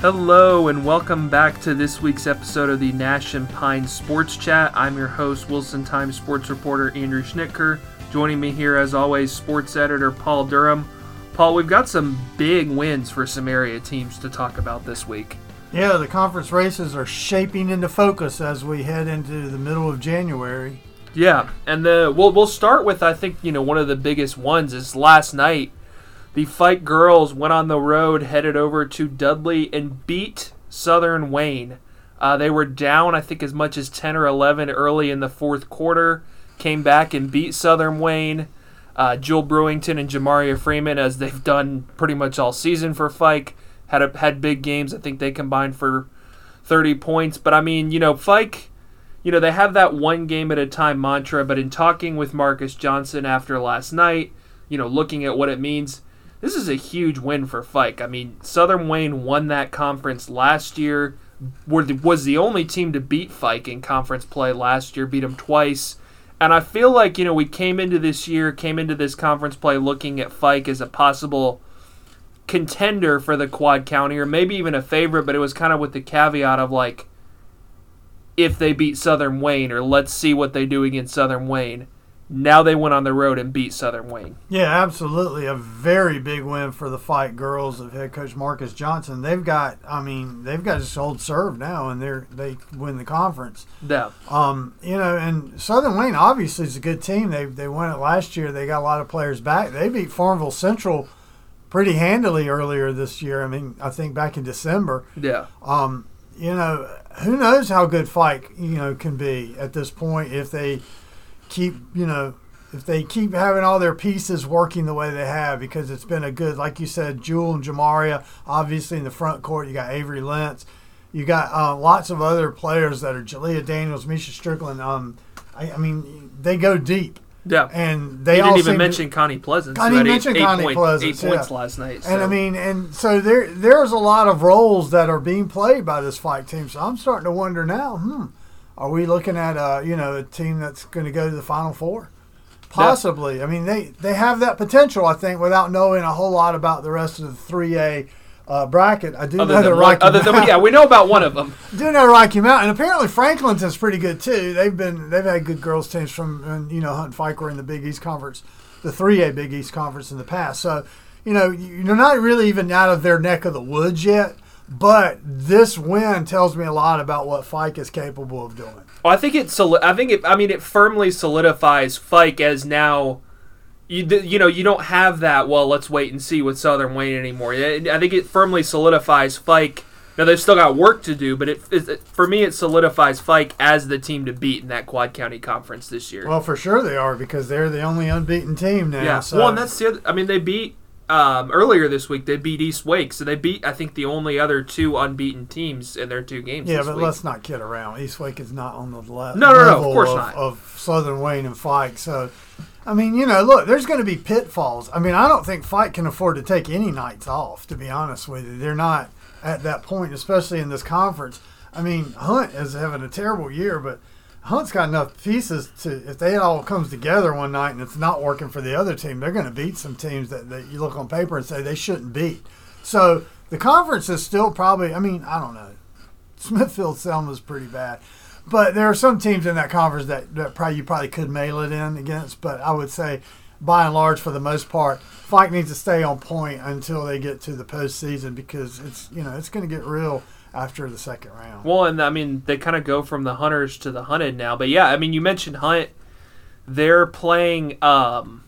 Hello, and welcome back to this week's episode of the Nash and Pine Sports Chat. I'm your host, Wilson Times sports reporter Andrew Schnitker. Joining me here, as always, sports editor Paul Durham. Paul, we've got some big wins for some area teams to talk about this week. Yeah, the conference races are shaping into focus as we head into the middle of January. Yeah, and the we'll we'll start with I think you know one of the biggest ones is last night the Fike girls went on the road, headed over to Dudley, and beat Southern Wayne. Uh, they were down, I think, as much as 10 or 11 early in the fourth quarter. Came back and beat Southern Wayne. Uh, Jewel Brewington and Jamaria Freeman, as they've done pretty much all season for Fike, had a, had big games. I think they combined for 30 points. But I mean, you know, Fike, you know, they have that one game at a time mantra. But in talking with Marcus Johnson after last night, you know, looking at what it means, this is a huge win for Fike. I mean, Southern Wayne won that conference last year. Was the only team to beat Fike in conference play last year. Beat them twice. And I feel like you know we came into this year, came into this conference play looking at Fike as a possible contender for the Quad County, or maybe even a favorite. But it was kind of with the caveat of like, if they beat Southern Wayne, or let's see what they do against Southern Wayne. Now they went on the road and beat Southern Wayne. Yeah, absolutely. A very big win for the Fike girls of head coach Marcus Johnson. They've got, I mean, they've got just hold serve now, and they're they win the conference. Yeah. Um, you know, and Southern Wayne obviously is a good team. They they won it last year. They got a lot of players back. They beat Farmville Central pretty handily earlier this year. I mean, I think back in December. Yeah. Um, you know, who knows how good Fike you know can be at this point if they keep you know if they keep having all their pieces working the way they have because it's been a good like you said Jewel and Jamaria obviously in the front court you got Avery Lentz. You got uh, lots of other players that are Jalea Daniels Misha Strickland um I, I mean they go deep. Yeah. And they you didn't even mention to, Connie Pleasant who had mentioned eight, eight Connie point- Pleasance, eight points yeah. last night and I mean and so there there's a lot of roles that are being played by this Fike team so I'm starting to wonder now hmm are we looking at a you know a team that's going to go to the final four Possibly. I mean, they, they have that potential, I think, without knowing a whole lot about the rest of the 3A uh, bracket. I do other know one, Rocky other than yeah, we know about one of them. do know Rocky Mountain. And apparently Franklin's is pretty good too. They've been they've had good girls teams from and, you know Hunt and Fike were in the Big East Conference, the 3A Big East Conference in the past. So you know you're not really even out of their neck of the woods yet. But this win tells me a lot about what Fike is capable of doing. Well, I think it. soli- I think it. I mean, it firmly solidifies Fike as now. You, you know you don't have that. Well, let's wait and see with Southern Wayne anymore. I I think it firmly solidifies Fike. Now they've still got work to do, but it, it for me it solidifies Fike as the team to beat in that Quad County Conference this year. Well, for sure they are because they're the only unbeaten team now. yeah. So. Well, and that's the. Other, I mean, they beat um, earlier this week. They beat East Wake, so they beat I think the only other two unbeaten teams in their two games. Yeah, but week. let's not kid around. East Wake is not on the le- No, no, no, of course of, not. of Southern Wayne and Fike. So, I mean, you know, look, there's going to be pitfalls. I mean, I don't think Fike can afford to take any nights off. To be honest with you, they're not at that point, especially in this conference. I mean, Hunt is having a terrible year, but Hunt's got enough pieces to if they all comes together one night and it's not working for the other team, they're going to beat some teams that, that you look on paper and say they shouldn't beat. So the conference is still probably. I mean, I don't know. Smithfield Selma's pretty bad. But there are some teams in that conference that, that probably you probably could mail it in against. But I would say, by and large, for the most part, Fike needs to stay on point until they get to the postseason because it's you know it's going to get real after the second round. Well, and I mean, they kind of go from the hunters to the hunted now. But yeah, I mean, you mentioned Hunt. They're playing. Um,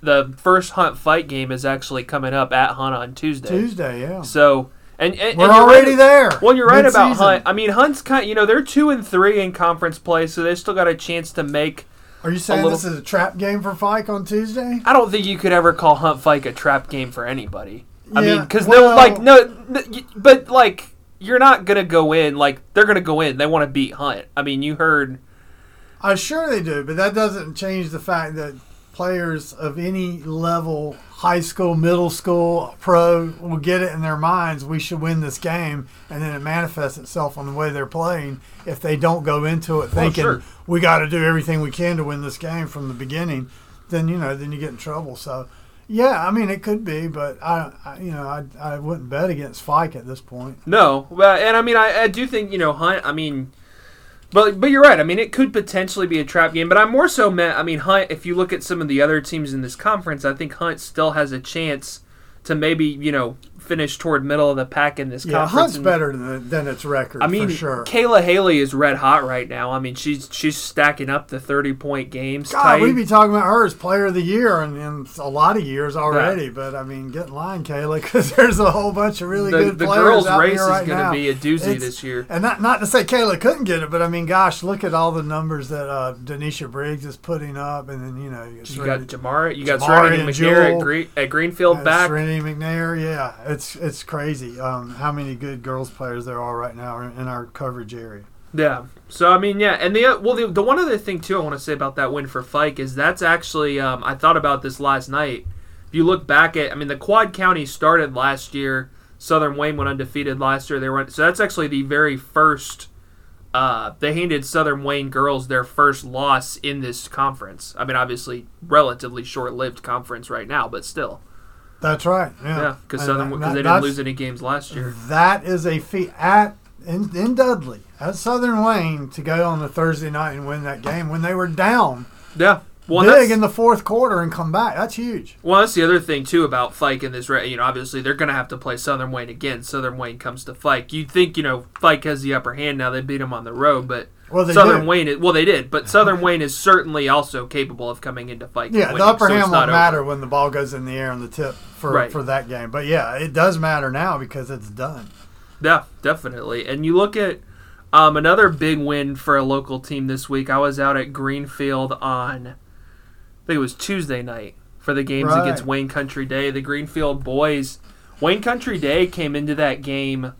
the first Hunt Fike game is actually coming up at Hunt on Tuesday. Tuesday, yeah, So, and, and we're and already right- there. Well, you're right about. Hunt. I mean, Hunt's kind. You know, they're two and three in conference play, so they still got a chance to make. Are you saying little- this is a trap game for Fike on Tuesday? I don't think you could ever call Hunt Fike a trap game for anybody. I mean, because well- like no, but like you're not gonna go in like they're gonna go in. They want to beat Hunt. I mean, you heard. I'm sure they do, but that doesn't change the fact that players of any level, high school, middle school, pro, will get it in their minds we should win this game, and then it manifests itself on the way they're playing. If they don't go into it thinking sure. we got to do everything we can to win this game from the beginning, then you know then you get in trouble. So, Yeah, I mean it could be, but I, I you know, I, I wouldn't bet against Fike at this point. No, well, and I mean, I, I do think you know Hunt. I mean, but but you're right. I mean, it could potentially be a trap game. But I'm more so meant. I mean, Hunt. If you look at some of the other teams in this conference, I think Hunt still has a chance to maybe you know finish toward middle of the pack in this Yeah, conference. Hunt's and- better than, than its record I mean, sure. Kayla Haley is red hot right now. I mean, she's she's stacking up the 30 point games. God, tight. we'd be talking about her as player of the year in, in a lot of years already. But I mean, get in line, Kayla, because there's a whole bunch of really the, good the players girls' out race here is right going to be a doozy It's- this year. And not not to say Kayla couldn't get it, but I mean, gosh, look at all the numbers that uh, Denisha Briggs is putting up, and then you know you, You got Jamara, you got Jamari Serenity and McNair at. Green, at Greenfield back. Serenity McNair. Yeah, it's it's crazy um, how many good girls players there are right now in our coverage area. Yeah. So I mean, yeah, and the uh, well, the, the one other thing too I want to say about that win for Fike is that's actually um, I thought about this last night. If you look back at, I mean, the Quad County started last year. Southern Wayne went undefeated last year. They were so that's actually the very first. Uh, they handed Southern Wayne girls their first loss in this conference. I mean, obviously, relatively short-lived conference right now, but still, That's right. Yeah, yeah, because And Southern because they didn't lose any games last year. That is a feat at in, in Dudley at Southern Wayne to go on the Thursday night and win that game when they were down Yeah, well, big in the fourth quarter and come back. That's huge. Well, that's the other thing too about Fike in this. You know, obviously they're going to have to play Southern Wayne again. Southern Wayne comes to Fike. You'd think you know Fike has the upper hand now. They beat them on the road, but Well, they Southern did. Wayne. Is, well, they did, but Southern Wayne is certainly also capable of coming into Fike. Yeah, the upper so hand won't over. matter when the ball goes in the air on the tip for Right. for that game. But yeah, it does matter now because it's done. Yeah, definitely. And you look at um, another big win for a local team this week. I was out at Greenfield on, think it was Tuesday night for the games Right. against Wayne Country Day. The Greenfield boys, Wayne Country Day came into that game,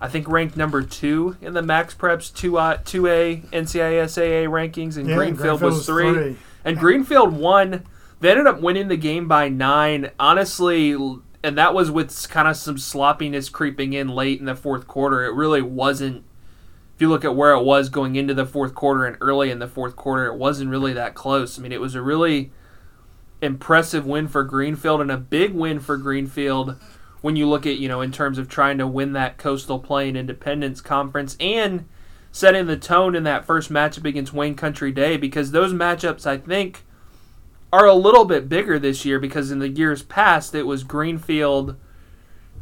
I think ranked number two in the Max Preps two uh, two A NCISAA rankings, and Yeah, Greenfield, Greenfield was three. And Greenfield won. They ended up winning the game by nine. Honestly, and that was with kind of some sloppiness creeping in late in the fourth quarter. It really wasn't. If you look at where it was going into the fourth quarter and early in the fourth quarter, it wasn't really that close. I mean, it was a really impressive win for Greenfield and a big win for Greenfield when you look at, you know, in terms of trying to win that Coastal Plain Independence Conference and setting the tone in that first matchup against Wayne Country Day because those matchups, I think, are a little bit bigger this year because in the years past it was Greenfield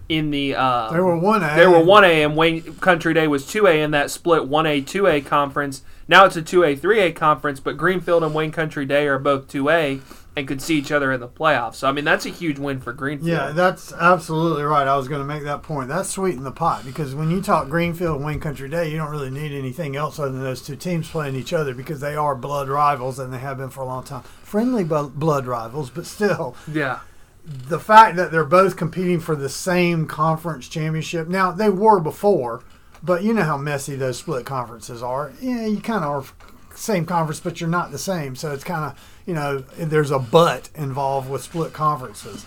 in the uh, They were one A. they were one A and Wayne Country Day was two A in that split one A two A conference. Now it's a two A three A conference, but Greenfield and Wayne Country Day are both two A and could see each other in the playoffs. So I mean that's a huge win for Greenfield. Yeah, that's absolutely right. I was going to make that point. That's sweeting the pot because when you talk Greenfield and Wayne Country Day, you don't really need anything else other than those two teams playing each other because they are blood rivals and they have been for a long time. Friendly blood rivals, but still, yeah, the fact that they're both competing for the same conference championship. Now they were before, but you know how messy those split conferences are. Yeah, you kind of are same conference, but you're not the same. So it's kind of you know there's a but involved with split conferences.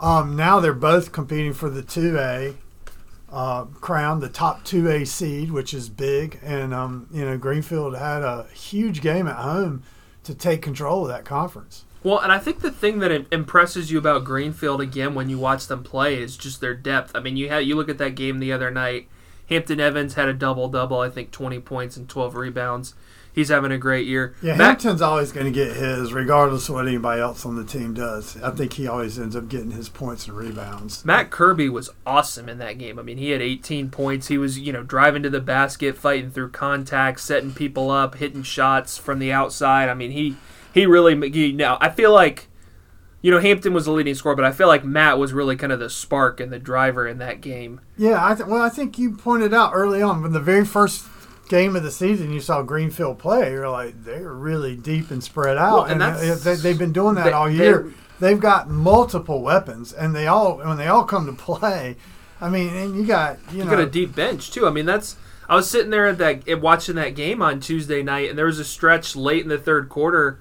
Um, now they're both competing for the two A uh, crown, the top two A seed, which is big. And um, you know Greenfield had a huge game at home to take control of that conference. Well, and I think the thing that impresses you about Greenfield again when you watch them play is just their depth. I mean, you had you look at that game the other night. Hampton Evans had a double double, I think twenty points and twelve rebounds. He's having a great year. Yeah, Hampton's always going to get his, regardless of what anybody else on the team does. I think he always ends up getting his points and rebounds. Matt Kirby was awesome in that game. I mean, he had 18 points. He was, you know, driving to the basket, fighting through contact, setting people up, hitting shots from the outside. I mean, he he really he, now I feel like you know, Hampton was the leading scorer, but I feel like Matt was really kind of the spark and the driver in that game. Yeah, I th- well, I think you pointed out early on when the very first game of the season you saw Greenfield play. You're like they're really deep and spread out, Well, and and, uh, that's- they, they've been doing that they- all year. They've got multiple weapons, and they all when they all come to play. I mean, and you got you, You know got a deep bench too. I mean, that's I was sitting there at that watching that game on Tuesday night, and there was a stretch late in the third quarter.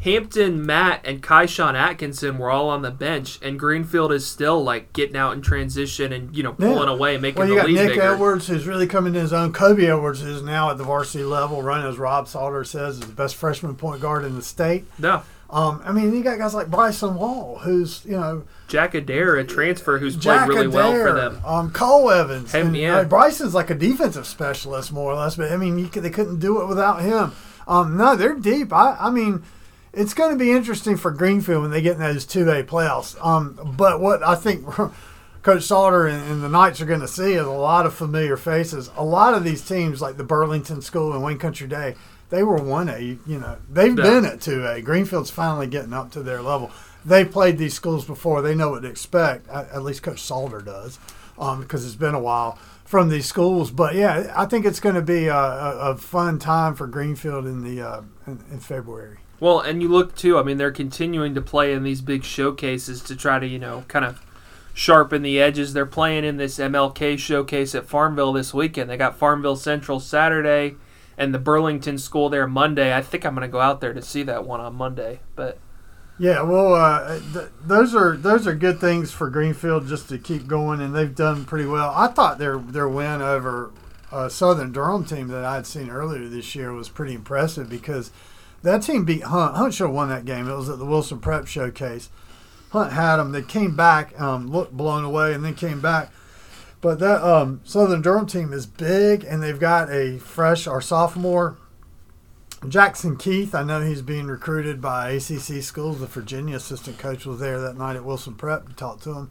Hampton, Matt, and Kaishawn Atkinson were all on the bench, and Greenfield is still like getting out in transition and you know Yeah. pulling away, making Well, you the got lead Nick bigger. Edwards, who's really coming to his own. Kobe Edwards, who's now at the varsity level, running as Rob Salter says, is the best freshman point guard in the state. No, Um, I mean, you got guys like Bryson Wall, who's you know Jack Adair, a transfer who's Jack played really well for Adair, them. Um, Cole Evans. Him, and, yeah. uh, Bryson's like a defensive specialist, more or less. But I mean, you could, they couldn't do it without him. Um, no, they're deep. I, I mean, it's going to be interesting for Greenfield when they get in those two A playoffs. Um, but what I think Coach Salter and, and the Knights are going to see is a lot of familiar faces. A lot of these teams, like the Burlington School and Wayne Country Day, they were one A. You, you know, they've Yeah. been at two A. Greenfield's finally getting up to their level. They played these schools before. They know what to expect. At, at least Coach Salter does, um, because it's been a while from these schools. But yeah, I think it's going to be a, a, a fun time for Greenfield in the uh, in, in February. Well, and you look too. I mean, they're continuing to play in these big showcases to try to, you know, kind of sharpen the edges. They're playing in this MLK showcase at Farmville this weekend. They got Farmville Central Saturday and the Burlington School there Monday. I think I'm going to go out there to see that one on Monday. But Yeah, well, uh, th- those are those are good things for Greenfield just to keep going, and they've done pretty well. I thought their their win over a Southern Durham team that I had seen earlier this year was pretty impressive because that team beat Hunt. Hunt should have won that game. It was at the Wilson Prep Showcase. Hunt had them. They came back, um, looked blown away, and then came back. But that um, Southern Durham team is big, and they've got a fresh or sophomore Jackson Keith, I know he's being recruited by ACC schools. The Virginia assistant coach was there that night at Wilson Prep to talk to him.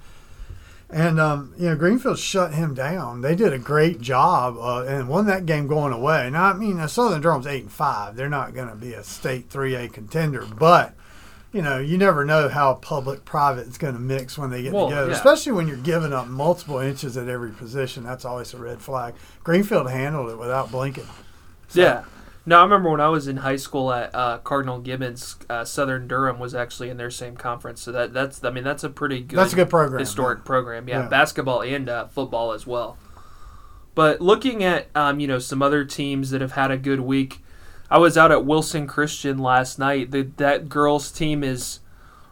And, um, you know, Greenfield shut him down. They did a great job uh, and won that game going away. Now, I mean, Southern Durham's 8 and 5. They're not going to be a state 3A contender, but, you know, you never know how public private is going to mix when they get Well, together, yeah. especially when you're giving up multiple inches at every position. That's always a red flag. Greenfield handled it without blinking. So- yeah. No, I remember when I was in high school at uh, Cardinal Gibbons, uh, Southern Durham was actually in their same conference. So that that's I mean that's a pretty good That's a good program. historic program. Yeah, Yeah. basketball and uh, football as well. But looking at um, you know some other teams that have had a good week, I was out at Wilson Christian last night. The, that girls team is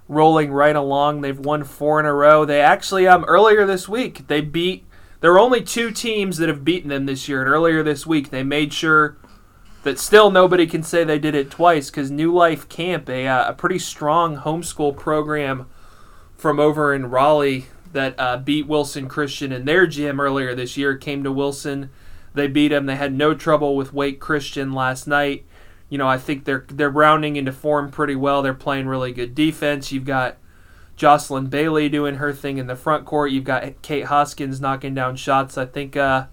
rolling right along. They've won four in a row. They actually um earlier this week they beat. There are only two teams that have beaten them this year, and earlier this week they made sure that still nobody can say they did it twice because New Life Camp, a, uh, a pretty strong homeschool program from over in Raleigh that uh, beat Wilson Christian in their gym earlier this year, came to Wilson. They beat them. They had no trouble with Wake Christian last night. You know, I think they're they're rounding into form pretty well. They're playing really good defense. You've got Jocelyn Bailey doing her thing in the front court. You've got Kate Hoskins knocking down shots. I think uh,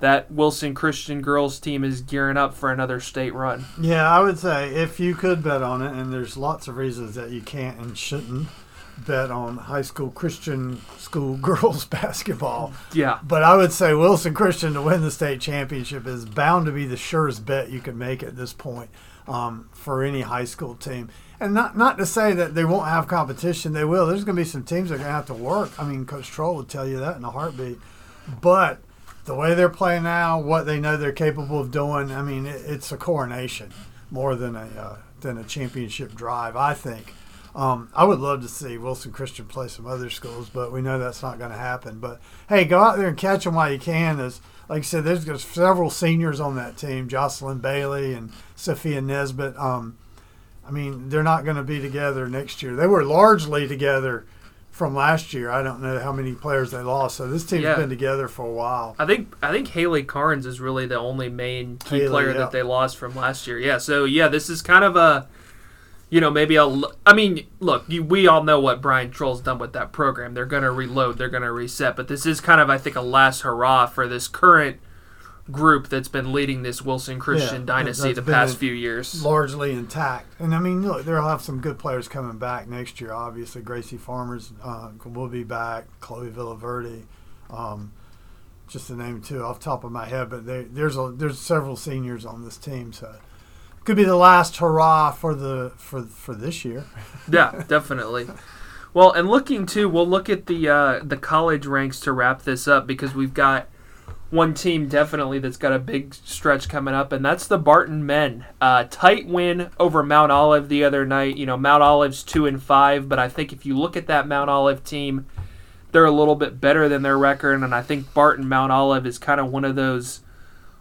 that Wilson Christian girls team is gearing up for another state run. Yeah, I would say if you could bet on it, and there's lots of reasons that you can't and shouldn't bet on high school Christian school girls basketball. Yeah. But I would say Wilson Christian to win the state championship is bound to be the surest bet you can make at this point um, for any high school team. And not not to say that they won't have competition, they will. There's going to be some teams that are going to have to work. I mean, Coach Troll would tell you that in a heartbeat. But the way they're playing now, what they know they're capable of doing, I mean, it, it's a coronation more than a uh, than a championship drive. I think. Um, I would love to see Wilson Christian play some other schools, but we know that's not going to happen. But hey, go out there and catch them while you can. There's, like I said, there's, there's several seniors on that team: Jocelyn Bailey and Sophia Nesbitt. Um, I mean, they're not going to be together next year. They were largely together from last year. I don't know how many players they lost. So this team's Yeah. been together for a while. I think I think Haley Carnes is really the only main key Haley, player yeah. that they lost from last year. Yeah, so yeah, this is kind of a, you know, maybe a. I mean, look, you, we all know what Brian Troll's done with that program. They're going to reload, they're going to reset, but this is kind of, I think, a last hurrah for this current group that's been leading this Wilson Christian that- dynasty the past few years. largely intact. And I mean, look, they'll have some good players coming back next year. Obviously, Gracie Farmers uh, will be back. Chloe Villaverde, um, just to name two off the top of my head. But they, there's a there's several seniors on this team, so it could be the last hurrah for the for for this year. Yeah, definitely. Well, and looking too, we'll look at the uh, the college ranks to wrap this up because we've got one team definitely that's got a big stretch coming up, and that's the Barton men. Uh, tight win over Mount Olive the other night. You know, Mount Olive's two and five, but I think if you look at that Mount Olive team, they're a little bit better than their record, and I think Barton Mount Olive is kind of one of those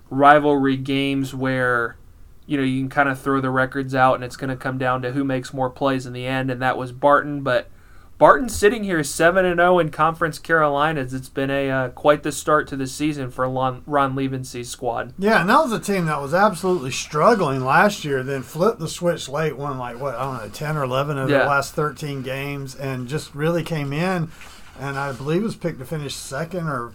rivalry games where you know, you can kind of throw the records out, and it's going to come down to who makes more plays in the end, and that was Barton. But Barton sitting here seven and zero in Conference Carolinas. It's been a uh, quite the start to the season for Ron, Ron Lievense's squad. Yeah, and that was a team that was absolutely struggling last year. Then flipped the switch late, won like what I don't know, ten or eleven of Yeah. the last thirteen games, and just really came in. And I believe was picked to finish second or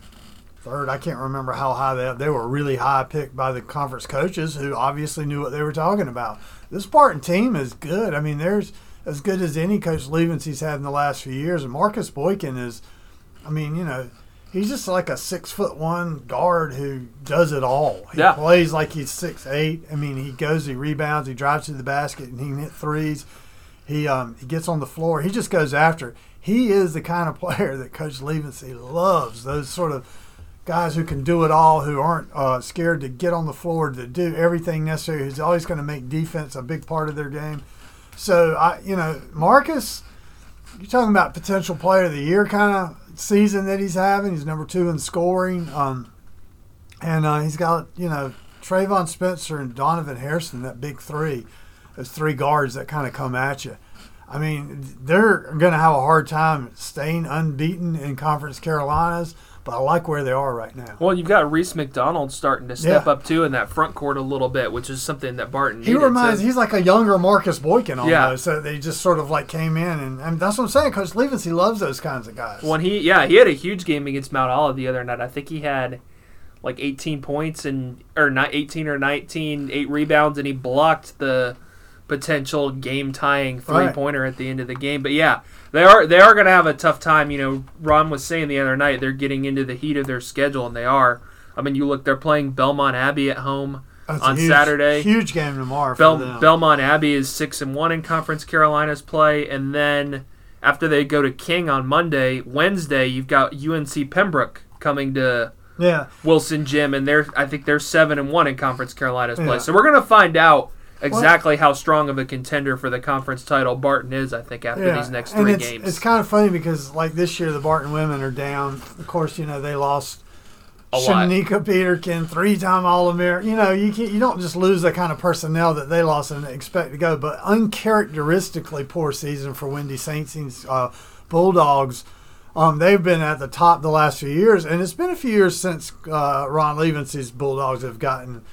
third. I can't remember how high they they were really high picked by the conference coaches who obviously knew what they were talking about. This Spartan team is good. I mean, there's as good as any coach Lievense's had in the last few years. And Marcus Boykin is, I mean, you know, he's just like a six foot one guard who does it all. He Yeah. plays like he's six eight. I mean, he goes, he rebounds, he drives to the basket, and he can hit threes. He um, he gets on the floor. He just goes after. He is the kind of player that Coach Levency loves. Those sort of guys who can do it all, who aren't uh, scared to get on the floor to do everything necessary. Who's always going to make defense a big part of their game. So I, you know, Marcus, you're talking about potential player of the year kind of season that he's having. He's number two in scoring, um, and uh, he's got you know Trayvon Spencer and Donovan Harrison, that big three, those three guards that kind of come at you. I mean, they're going to have a hard time staying unbeaten in Conference Carolinas, but I like where they are right now. Well, you've got Reese McDonald starting to step Yeah. up too in that front court a little bit, which is something that Barton He reminds to- he's like a younger Marcus Boykin almost. Yeah. So they just sort of like came in and, and that's what I'm saying. Coach Lievense loves those kinds of guys. When he, yeah, he had a huge game against Mount Olive the other night. I think he had like 18 points and or not 18 or 19, eight rebounds, and he blocked the potential game tying three pointer at the end of the game. But yeah, they are they are going to have a tough time. You know, Ron was saying the other night they're getting into the heat of their schedule, and they are. I mean, you look, they're playing Belmont Abbey at home That's on huge- Saturday. Huge game tomorrow for Bel- them. Belmont Abbey is six and one in Conference Carolinas play, and then after they go to King on Monday, Wednesday you've got UNC Pembroke coming to yeah. Wilson Gym, and they're I think they're seven and one in Conference Carolinas play. Yeah. So we're gonna find out exactly how strong of a contender for the conference title Barton is. I think after these next three it's, games, It's kind of funny because like this year the Barton women are down. Of course, you know they lost. Shanika Peterkin, three-time All-American. You know you can't, you don't just lose the kind of personnel that they lost and expect to go, but uncharacteristically poor season for Wendy Saints' uh, Bulldogs. Um, they've been at the top the last few years, and it's been a few years since uh, Ron Lievense's Bulldogs have gotten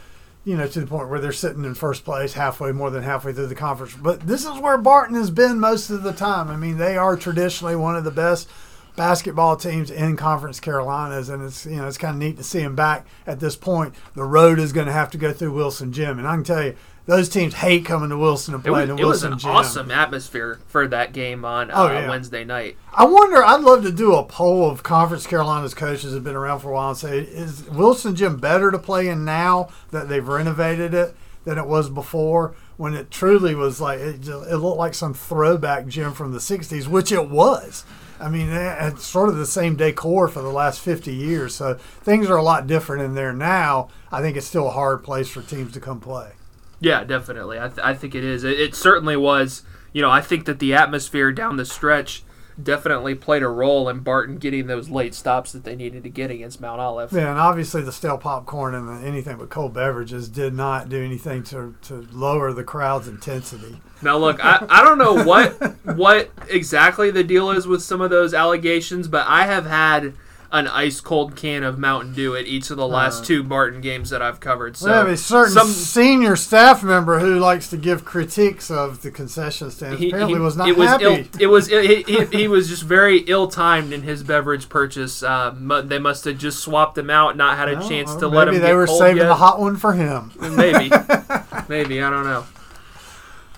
you know, to the point where they're sitting in first place halfway, more than halfway through the conference. But this is where Barton has been most of the time. I mean, they are traditionally one of the best basketball teams in Conference Carolinas, and it's you know it's kind of neat to see them back at this point. The road is going to have to go through Wilson Gym, and I can tell you those teams hate coming to Wilson and it was, it to was an Gym. awesome atmosphere for that game on uh, Oh, yeah. Wednesday night. I wonder. I'd love to do a poll of Conference Carolina's coaches have been around for a while and say, is Wilson Gym better to play in now that they've renovated it than it was before? When it truly was like it, it looked like some throwback gym from the '60s, which it was. I mean, it's sort of the same decor for the last 50 years, so things are a lot different in there now. I think it's still a hard place for teams to come play. Yeah, definitely. I, th- I think it is. It, it certainly was. You know, I think that the atmosphere down the stretch definitely played a role in Barton getting those late stops that they needed to get against Mount Olive. Yeah, and obviously the stale popcorn and the, anything but cold beverages did not do anything to, to lower the crowd's intensity. Now, look, I, I don't know what what exactly the deal is with some of those allegations, but I have had an ice cold can of Mountain Dew at each of the last two Barton games that I've covered. So we have a certain some senior staff member who likes to give critiques of the concession stands. he, Apparently, he- was not it was happy. ill. It was he, he, he was just very ill timed in his beverage purchase. Uh, mu- they must have just swapped him out, not had a Well, chance to let him. maybe they were saving yet. the hot one for him. Maybe, maybe I don't know.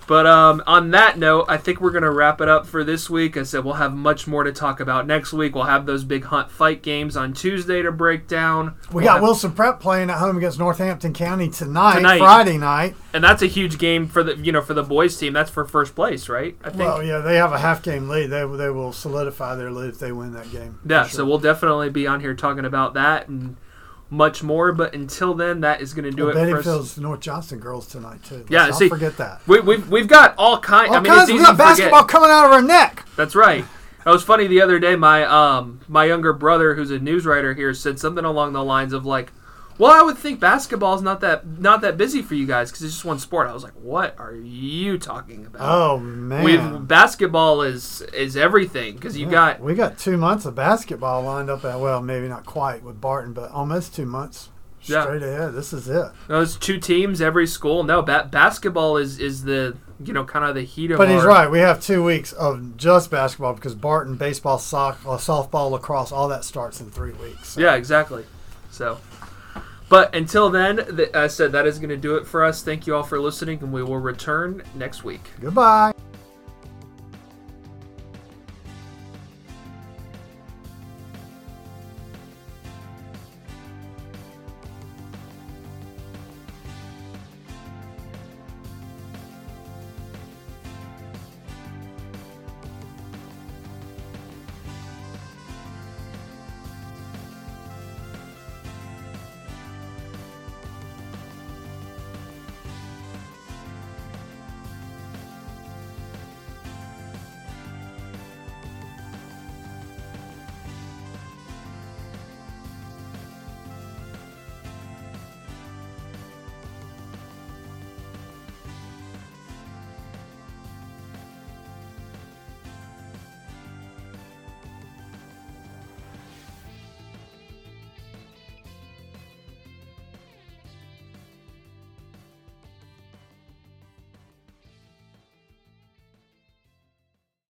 But um, on that note, I think we're gonna wrap it up for this week. I said we'll have much more to talk about next week. We'll have those big Hunt Fike games on Tuesday to break down. We We'll got have- Wilson Prep playing at home against Northampton County tonight, Tonight. Friday night. and that's a huge game for the you know for the boys team. That's for first place, right? I think. Well, yeah, they have a half game lead. They, they will solidify their lead if they win that game. Yeah, for so we'll definitely be on here talking about that and much more. But until then, that is going to do Well, it Betty for us. Phil's North Johnston girls tonight too. Yeah, Let's not see- forget that. We, we've, we've got all kinds. All I mean, kinds. it's We got to forget. basketball coming out of our neck. That's right. It was funny the other day. My um my younger brother, who's a news writer here, said something along the lines of like, Well, I would think basketball is not that not that busy for you guys because it's just one sport. I was like, what are you talking about? Oh man, We've basketball is is everything because you Yeah, got we got two months of basketball lined up. At, well, maybe not quite with Barton, but almost two months Yeah. straight ahead. This is it. those two teams every school. No, ba- basketball is is the you know kind of the heat of. But he's our- right. We have two weeks of just basketball because Barton baseball, soccer, uh, softball, lacrosse, all that starts in three weeks. So, Yeah, exactly. So, but until then, th- I said that is going to do it for us. Thank you all for listening, and we will return next week. Goodbye.